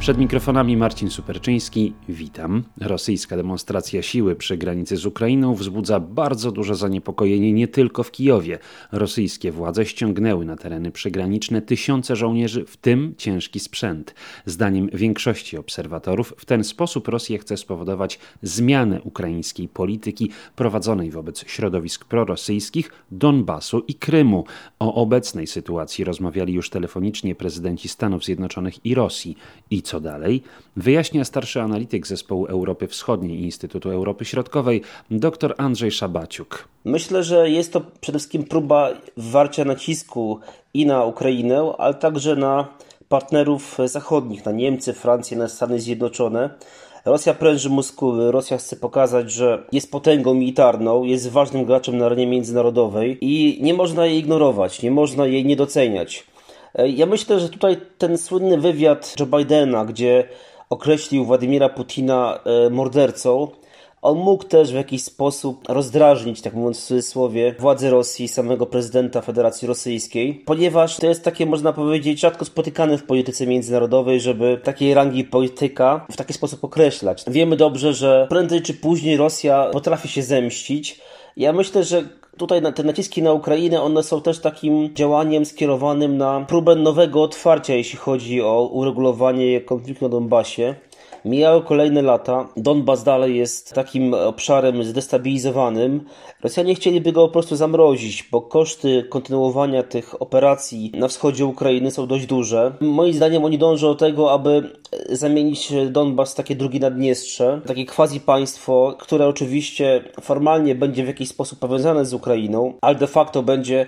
Przed mikrofonami Marcin Superczyński. Witam. Rosyjska demonstracja siły przy granicy z Ukrainą wzbudza bardzo duże zaniepokojenie nie tylko w Kijowie. Rosyjskie władze ściągnęły na tereny przygraniczne tysiące żołnierzy, w tym ciężki sprzęt. Zdaniem większości obserwatorów, w ten sposób Rosja chce spowodować zmianę ukraińskiej polityki prowadzonej wobec środowisk prorosyjskich Donbasu i Krymu. O obecnej sytuacji rozmawiali już telefonicznie prezydenci Stanów Zjednoczonych i Rosji. I co dalej, wyjaśnia starszy analityk zespołu Europy Wschodniej Instytutu Europy Środkowej dr Andrzej Szabaciuk. Myślę, że jest to przede wszystkim próba wywarcia nacisku i na Ukrainę, ale także na partnerów zachodnich, na Niemcy, Francję, na Stany Zjednoczone. Rosja pręży muskuły, Rosja chce pokazać, że jest potęgą militarną, jest ważnym graczem na arenie międzynarodowej i nie można jej ignorować, nie można jej nie doceniać. E, ja myślę, że tutaj ten słynny wywiad Joe Bidena, gdzie określił Władimira Putina e, mordercą, on mógł też w jakiś sposób rozdrażnić, tak mówiąc w cudzysłowie, władze Rosji, samego prezydenta Federacji Rosyjskiej, ponieważ to jest takie, można powiedzieć, rzadko spotykane w polityce międzynarodowej, żeby takiej rangi polityka w taki sposób określać. Wiemy dobrze, że prędzej czy później Rosja potrafi się zemścić. Ja myślę, że tutaj te naciski na Ukrainę, one są też takim działaniem skierowanym na próbę nowego otwarcia, jeśli chodzi o uregulowanie konfliktu na Donbasie. Mijały kolejne lata, Donbas dalej jest takim obszarem zdestabilizowanym. Rosjanie chcieliby go po prostu zamrozić, bo koszty kontynuowania tych operacji na wschodzie Ukrainy są dość duże. Moim zdaniem oni dążą do tego, aby zamienić Donbas w takie drugie Naddniestrze, takie quasi państwo, które oczywiście formalnie będzie w jakiś sposób powiązane z Ukrainą, ale de facto będzie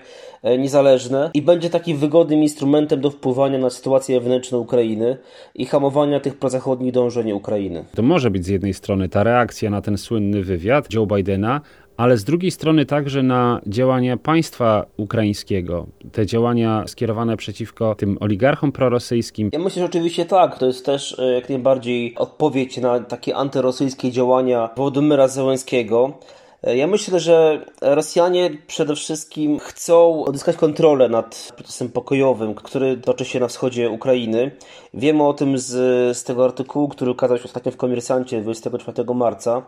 niezależne i będzie takim wygodnym instrumentem do wpływania na sytuację wewnętrzną Ukrainy i hamowania tych prozachodnich dążeń Ukrainy. To może być z jednej strony ta reakcja na ten słynny wywiad Joe Bidena, ale z drugiej strony także na działania państwa ukraińskiego, te działania skierowane przeciwko tym oligarchom prorosyjskim. Ja myślę, że oczywiście tak, to jest też e, jak najbardziej odpowiedź na takie antyrosyjskie działania Wołodymyra Zełenskiego. E, ja myślę, że Rosjanie przede wszystkim chcą odzyskać kontrolę nad procesem pokojowym, który toczy się na wschodzie Ukrainy. Wiemy o tym z, z tego artykułu, który ukazał się ostatnio w Komersancie 24 marca,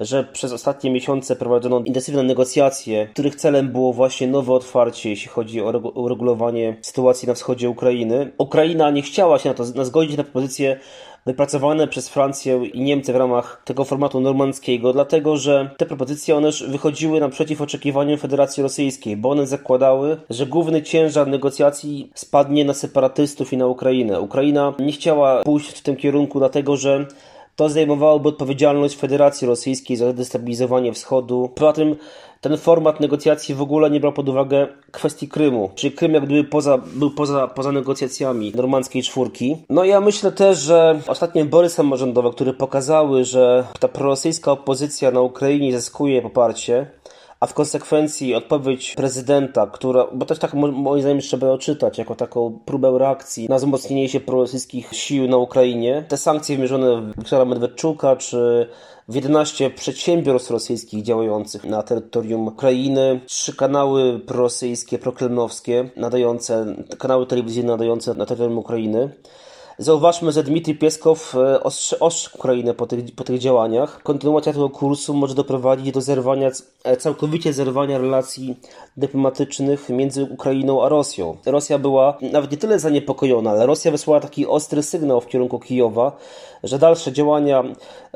że przez ostatnie miesiące prowadzono intensywne negocjacje, których celem było właśnie nowe otwarcie, jeśli chodzi o uregulowanie sytuacji na wschodzie Ukrainy. Ukraina nie chciała się na to na zgodzić na propozycję wypracowane przez Francję i Niemcy w ramach tego formatu normandzkiego, dlatego że te propozycje one wychodziły naprzeciw oczekiwaniom Federacji Rosyjskiej, bo one zakładały, że główny ciężar negocjacji spadnie na separatystów i na Ukrainę. Ukraina nie chciała pójść w tym kierunku, dlatego że to zdejmowałoby odpowiedzialność Federacji Rosyjskiej za destabilizowanie wschodu. Poza tym ten format negocjacji w ogóle nie brał pod uwagę kwestii Krymu. Czyli Krym jak gdyby poza, był poza, poza negocjacjami normandzkiej czwórki. No ja myślę też, że ostatnie wybory samorządowe, które pokazały, że ta prorosyjska opozycja na Ukrainie zyskuje poparcie, a w konsekwencji odpowiedź prezydenta, która, bo też tak moim zdaniem trzeba odczytać, jako taką próbę reakcji na wzmocnienie się prorosyjskich sił na Ukrainie. Te sankcje wymierzone w Wiktora Medwedczuka, czy w 11 przedsiębiorstw rosyjskich działających na terytorium Ukrainy, trzy kanały prorosyjskie, prokremlowskie, nadające, kanały telewizyjne nadające na terytorium Ukrainy. Zauważmy, że Dmitrij Pieskow e, ostrzy, ostrzy Ukrainę po tych, po tych działaniach. Kontynuacja tego kursu może doprowadzić do zerwania, e, całkowicie zerwania relacji dyplomatycznych między Ukrainą a Rosją. Rosja była nawet nie tyle zaniepokojona, ale Rosja wysłała taki ostry sygnał w kierunku Kijowa, że dalsze działania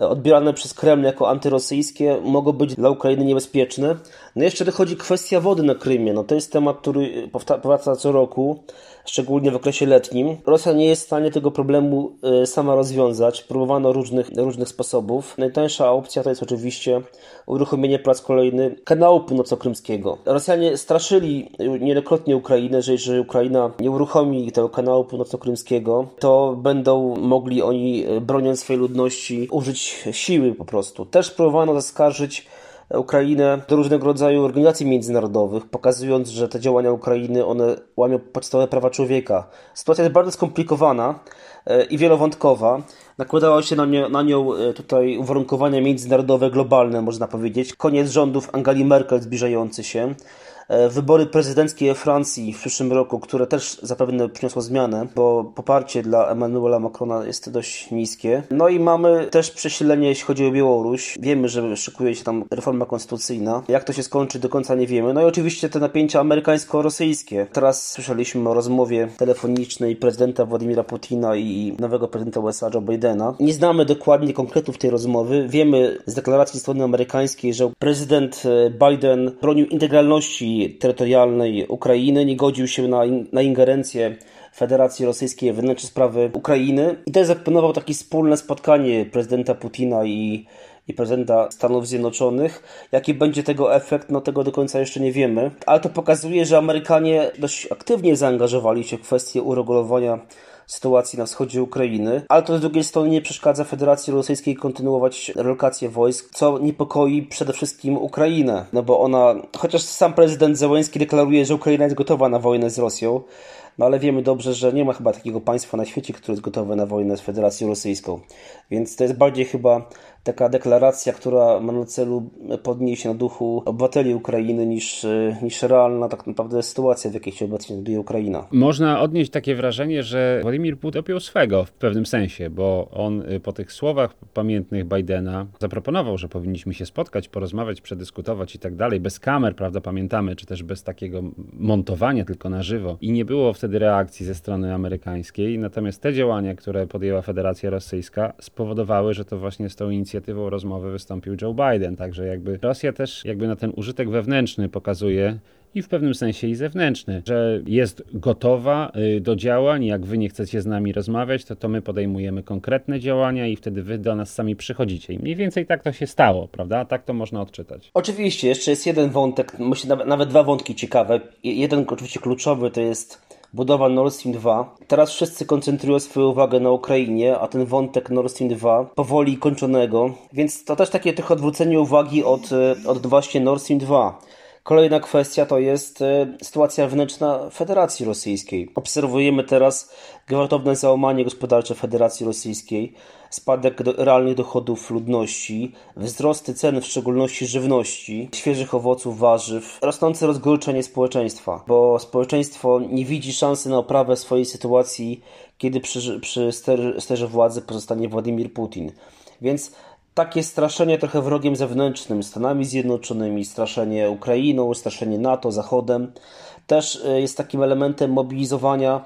e, odbierane przez Kreml jako antyrosyjskie mogą być dla Ukrainy niebezpieczne. No jeszcze dochodzi kwestia wody na Krymie. No to jest temat, który powraca co roku szczególnie w okresie letnim. Rosja nie jest w stanie tego problemu e, sama rozwiązać. Próbowano różnych, różnych sposobów. Najtańsza opcja to jest oczywiście uruchomienie po raz kolejny kanału północokrymskiego. Rosjanie straszyli niejednokrotnie Ukrainę, że jeżeli Ukraina nie uruchomi tego kanału północokrymskiego, to będą mogli oni, broniąc swojej ludności, użyć siły po prostu. Też próbowano zaskarżyć Ukrainę do różnego rodzaju organizacji międzynarodowych, pokazując, że te działania Ukrainy one łamią podstawowe prawa człowieka. Sytuacja jest bardzo skomplikowana e, i wielowątkowa. Nakładało się na, na nią e, tutaj uwarunkowania międzynarodowe, globalne, można powiedzieć. Koniec rządów Angeli Merkel zbliżający się. E, wybory prezydenckie Francji w przyszłym roku, które też zapewne przyniosło zmianę, bo poparcie dla Emmanuela Macrona jest dość niskie. No i mamy też przesilenie, jeśli chodzi o Białoruś. Wiemy, że szykuje się tam reforma konstytucyjna. Jak to się skończy, do końca nie wiemy. No i oczywiście te napięcia amerykańsko-rosyjskie. Teraz słyszeliśmy o rozmowie telefonicznej prezydenta Władimira Putina i nowego prezydenta USA Joe Bidena. Nie znamy dokładnie konkretów tej rozmowy. Wiemy z deklaracji strony amerykańskiej, że prezydent e, Biden bronił integralności terytorialnej Ukrainy, nie godził się na, in na ingerencję Federacji Rosyjskiej wewnętrzne sprawy Ukrainy i też zaplanował takie wspólne spotkanie prezydenta Putina i i prezydenta Stanów Zjednoczonych. Jaki będzie tego efekt, no tego do końca jeszcze nie wiemy. Ale to pokazuje, że Amerykanie dość aktywnie zaangażowali się w kwestię uregulowania sytuacji na wschodzie Ukrainy, ale to z drugiej strony nie przeszkadza Federacji Rosyjskiej kontynuować relokację wojsk, co niepokoi przede wszystkim Ukrainę, no bo ona, chociaż sam prezydent Zełenski deklaruje, że Ukraina jest gotowa na wojnę z Rosją, no ale wiemy dobrze, że nie ma chyba takiego państwa na świecie, które jest gotowe na wojnę z Federacją Rosyjską. Więc to jest bardziej chyba taka deklaracja, która ma na celu podnieść na duchu obywateli Ukrainy niż, niż realna tak naprawdę sytuacja, w jakiej się obecnie znajduje Ukraina. Można odnieść takie wrażenie, że Władimir Putin dopiął swego w pewnym sensie, bo on y, po tych słowach pamiętnych Bidena zaproponował, że powinniśmy się spotkać, porozmawiać, przedyskutować i tak dalej, bez kamer, prawda, pamiętamy, czy też bez takiego montowania tylko na żywo. I nie było wtedy reakcji ze strony amerykańskiej, natomiast te działania, które podjęła Federacja Rosyjska spowodowały, że to właśnie z tą inicjatywą rozmowy wystąpił Joe Biden. Także jakby Rosja też jakby na ten użytek wewnętrzny pokazuje i w pewnym sensie i zewnętrzny, że jest gotowa y, do działań. Jak wy nie chcecie z nami rozmawiać, to to my podejmujemy konkretne działania i wtedy wy do nas sami przychodzicie. I mniej więcej tak to się stało, prawda? Tak to można odczytać. Oczywiście, jeszcze jest jeden wątek, myślę nawet dwa wątki ciekawe. Jeden oczywiście kluczowy to jest budowa Nord Stream 2. Teraz wszyscy koncentrują swoją uwagę na Ukrainie, a ten wątek Nord Stream 2 powoli kończonego, więc to też takie trochę odwrócenie uwagi od, e, od właśnie Nord Stream 2. Kolejna kwestia to jest e, sytuacja wewnętrzna Federacji Rosyjskiej. Obserwujemy teraz gwałtowne załamanie gospodarcze Federacji Rosyjskiej, spadek do, realnych dochodów ludności, wzrosty cen, w szczególności żywności, świeżych owoców, warzyw, rosnące rozgoryczenie społeczeństwa, bo społeczeństwo nie widzi szansy na oprawę swojej sytuacji, kiedy przy, przy ster, sterze władzy pozostanie Władimir Putin. Więc takie straszenie trochę wrogiem zewnętrznym, Stanami Zjednoczonymi, straszenie Ukrainą, straszenie NATO, Zachodem, też e, jest takim elementem mobilizowania,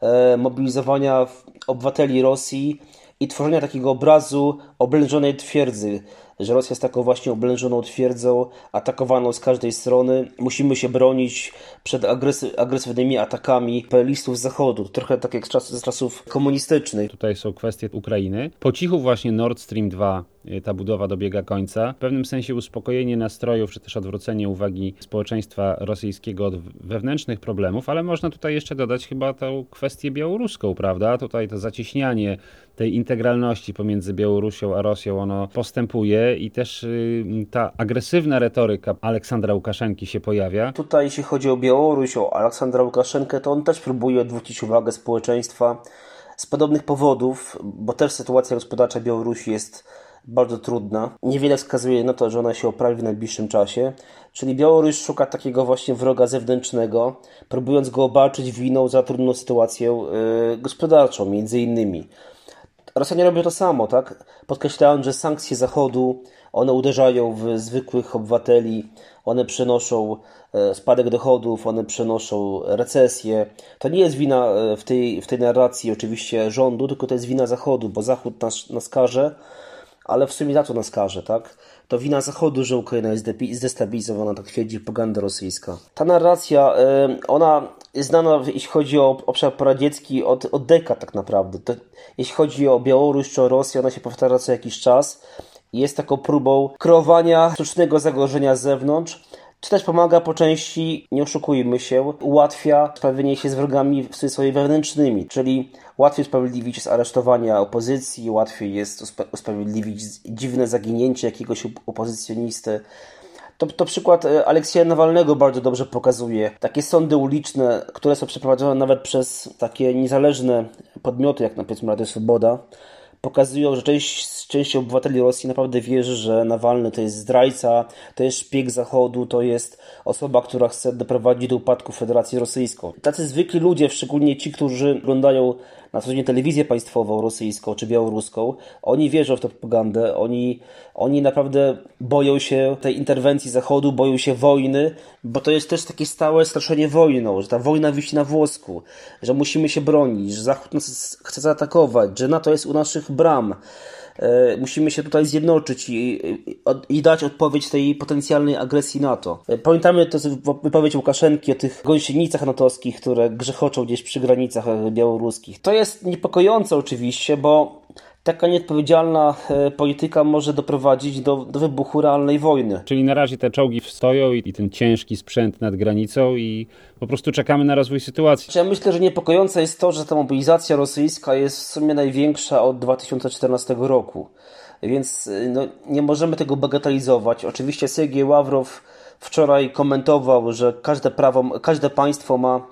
e, mobilizowania obywateli Rosji i tworzenia takiego obrazu oblężonej twierdzy, że Rosja jest taką właśnie oblężoną twierdzą, atakowaną z każdej strony. Musimy się bronić przed agresy agresywnymi atakami imperialistów Zachodu. Trochę tak jak z, czas, z czasów komunistycznych. Tutaj są kwestie Ukrainy. Po cichu właśnie Nord Stream 2 y, ta budowa dobiega końca. W pewnym sensie uspokojenie nastrojów, czy też odwrócenie uwagi społeczeństwa rosyjskiego od wewnętrznych problemów, ale można tutaj jeszcze dodać chyba tą kwestię białoruską, prawda? Tutaj to zacieśnianie tej integralności pomiędzy Białorusią a Rosją, ono postępuje i też y, ta agresywna retoryka Aleksandra Łukaszenki się pojawia. Tutaj jeśli chodzi o Białoruś, o Aleksandra Łukaszenkę, to on też próbuje odwrócić uwagę społeczeństwa z podobnych powodów, bo też sytuacja gospodarcza Białorusi jest bardzo trudna. Niewiele wskazuje na to, że ona się oprawi w najbliższym czasie. Czyli Białoruś szuka takiego właśnie wroga zewnętrznego, próbując go obarczyć winą za trudną sytuację yy, gospodarczą, między innymi. Rosjanie robią to samo, tak? Podkreślając, że sankcje Zachodu, one uderzają w zwykłych obywateli, one przynoszą e, spadek dochodów, one przynoszą recesję. To nie jest wina e, w tej, w tej narracji oczywiście rządu, tylko to jest wina Zachodu, bo Zachód nas, nas ale w sumie za co nas karze, tak? To wina Zachodu, że Ukraina jest zdestabilizowana, tak twierdzi propaganda rosyjska. Ta narracja, e, ona znana, jeśli chodzi o obszar poradziecki, od, od dekad tak naprawdę. To, jeśli chodzi o Białoruś czy o Rosję, ona się powtarza co jakiś czas. Jest taką próbą kreowania sztucznego zagrożenia z zewnątrz, czy też pomaga po części, nie oszukujmy się, ułatwia sprawienie się z wrogami w cudzysłowie wewnętrznymi, czyli łatwiej usprawiedliwić jest aresztowania opozycji, łatwiej jest usprawiedliwić dziwne zaginięcie jakiegoś opozycjonisty. To, to przykład e, Aleksieja Nawalnego bardzo dobrze pokazuje. Takie sądy uliczne, które są przeprowadzone nawet przez takie niezależne podmioty, jak na przykład Radio Swoboda, pokazują, że część, część obywateli Rosji naprawdę wierzy, że Nawalny to jest zdrajca, to jest szpieg Zachodu, to jest osoba, która chce doprowadzić do upadku Federacji Rosyjską. Tacy zwykli ludzie, szczególnie ci, którzy oglądają na co dzień telewizję państwową rosyjską czy białoruską, oni wierzą w tę propagandę, oni, oni naprawdę boją się tej interwencji Zachodu, boją się wojny, bo to jest też takie stałe straszenie wojną, że ta wojna wisi na włosku, że musimy się bronić, że Zachód nas chce zaatakować, że NATO jest u naszych bram. E, musimy się tutaj zjednoczyć i, i, dać odpowiedź tej potencjalnej agresji NATO. E, pamiętamy to wypowiedź Łukaszenki o tych gąsienicach natowskich, które grzechoczą gdzieś przy granicach e, białoruskich. To jest niepokojące oczywiście, bo taka nieodpowiedzialna e, polityka może doprowadzić do, do wybuchu realnej wojny. Czyli na razie te czołgi stoją i, i ten ciężki sprzęt nad granicą i po prostu czekamy na rozwój sytuacji. Ja myślę, że niepokojące jest to, że ta mobilizacja rosyjska jest w sumie największa od 2014 roku. Więc e, no, nie możemy tego bagatelizować. Oczywiście Sergiej Ławrow wczoraj komentował, że każde, prawo, każde państwo ma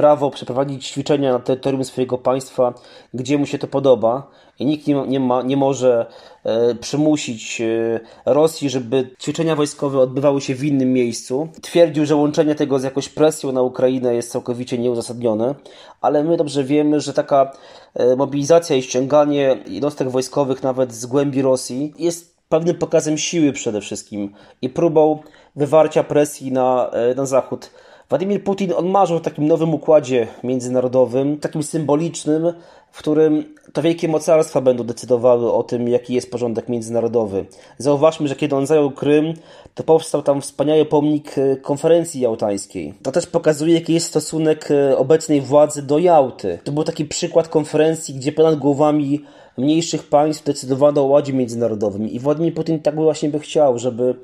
prawo przeprowadzić ćwiczenia na terytorium swojego państwa, gdzie mu się to podoba i nikt nie, nie, ma, nie może e, przymusić e, Rosji, żeby ćwiczenia wojskowe odbywały się w innym miejscu. Twierdził, że łączenie tego z jakąś presją na Ukrainę jest całkowicie nieuzasadnione, ale my dobrze wiemy, że taka e, mobilizacja i ściąganie jednostek wojskowych nawet z głębi Rosji jest pewnym pokazem siły przede wszystkim i próbą wywarcia presji na, e, na Zachód. Władimir Putin on marzył o takim nowym układzie międzynarodowym, takim symbolicznym, w którym to wielkie mocarstwa będą decydowały o tym, jaki jest porządek międzynarodowy. Zauważmy, że kiedy on zajął Krym, to powstał tam wspaniały pomnik e, konferencji jałtańskiej. To też pokazuje, jaki jest stosunek e, obecnej władzy do Jałty. To był taki przykład konferencji, gdzie ponad głowami mniejszych państw decydowano o ładzie międzynarodowym. I Władimir Putin tak właśnie by chciał, żeby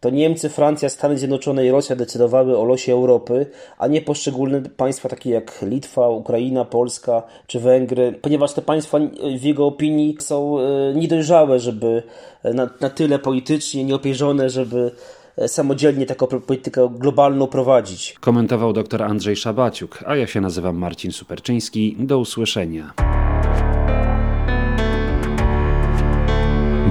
to Niemcy, Francja, Stany Zjednoczone i Rosja decydowały o losie Europy, a nie poszczególne państwa takie jak Litwa, Ukraina, Polska czy Węgry, ponieważ te państwa w jego opinii są e, niedojrzałe, żeby na, na tyle politycznie nieopierzone, żeby e, samodzielnie taką politykę globalną prowadzić. Komentował dr Andrzej Szabaciuk, a ja się nazywam Marcin Superczyński. Do usłyszenia.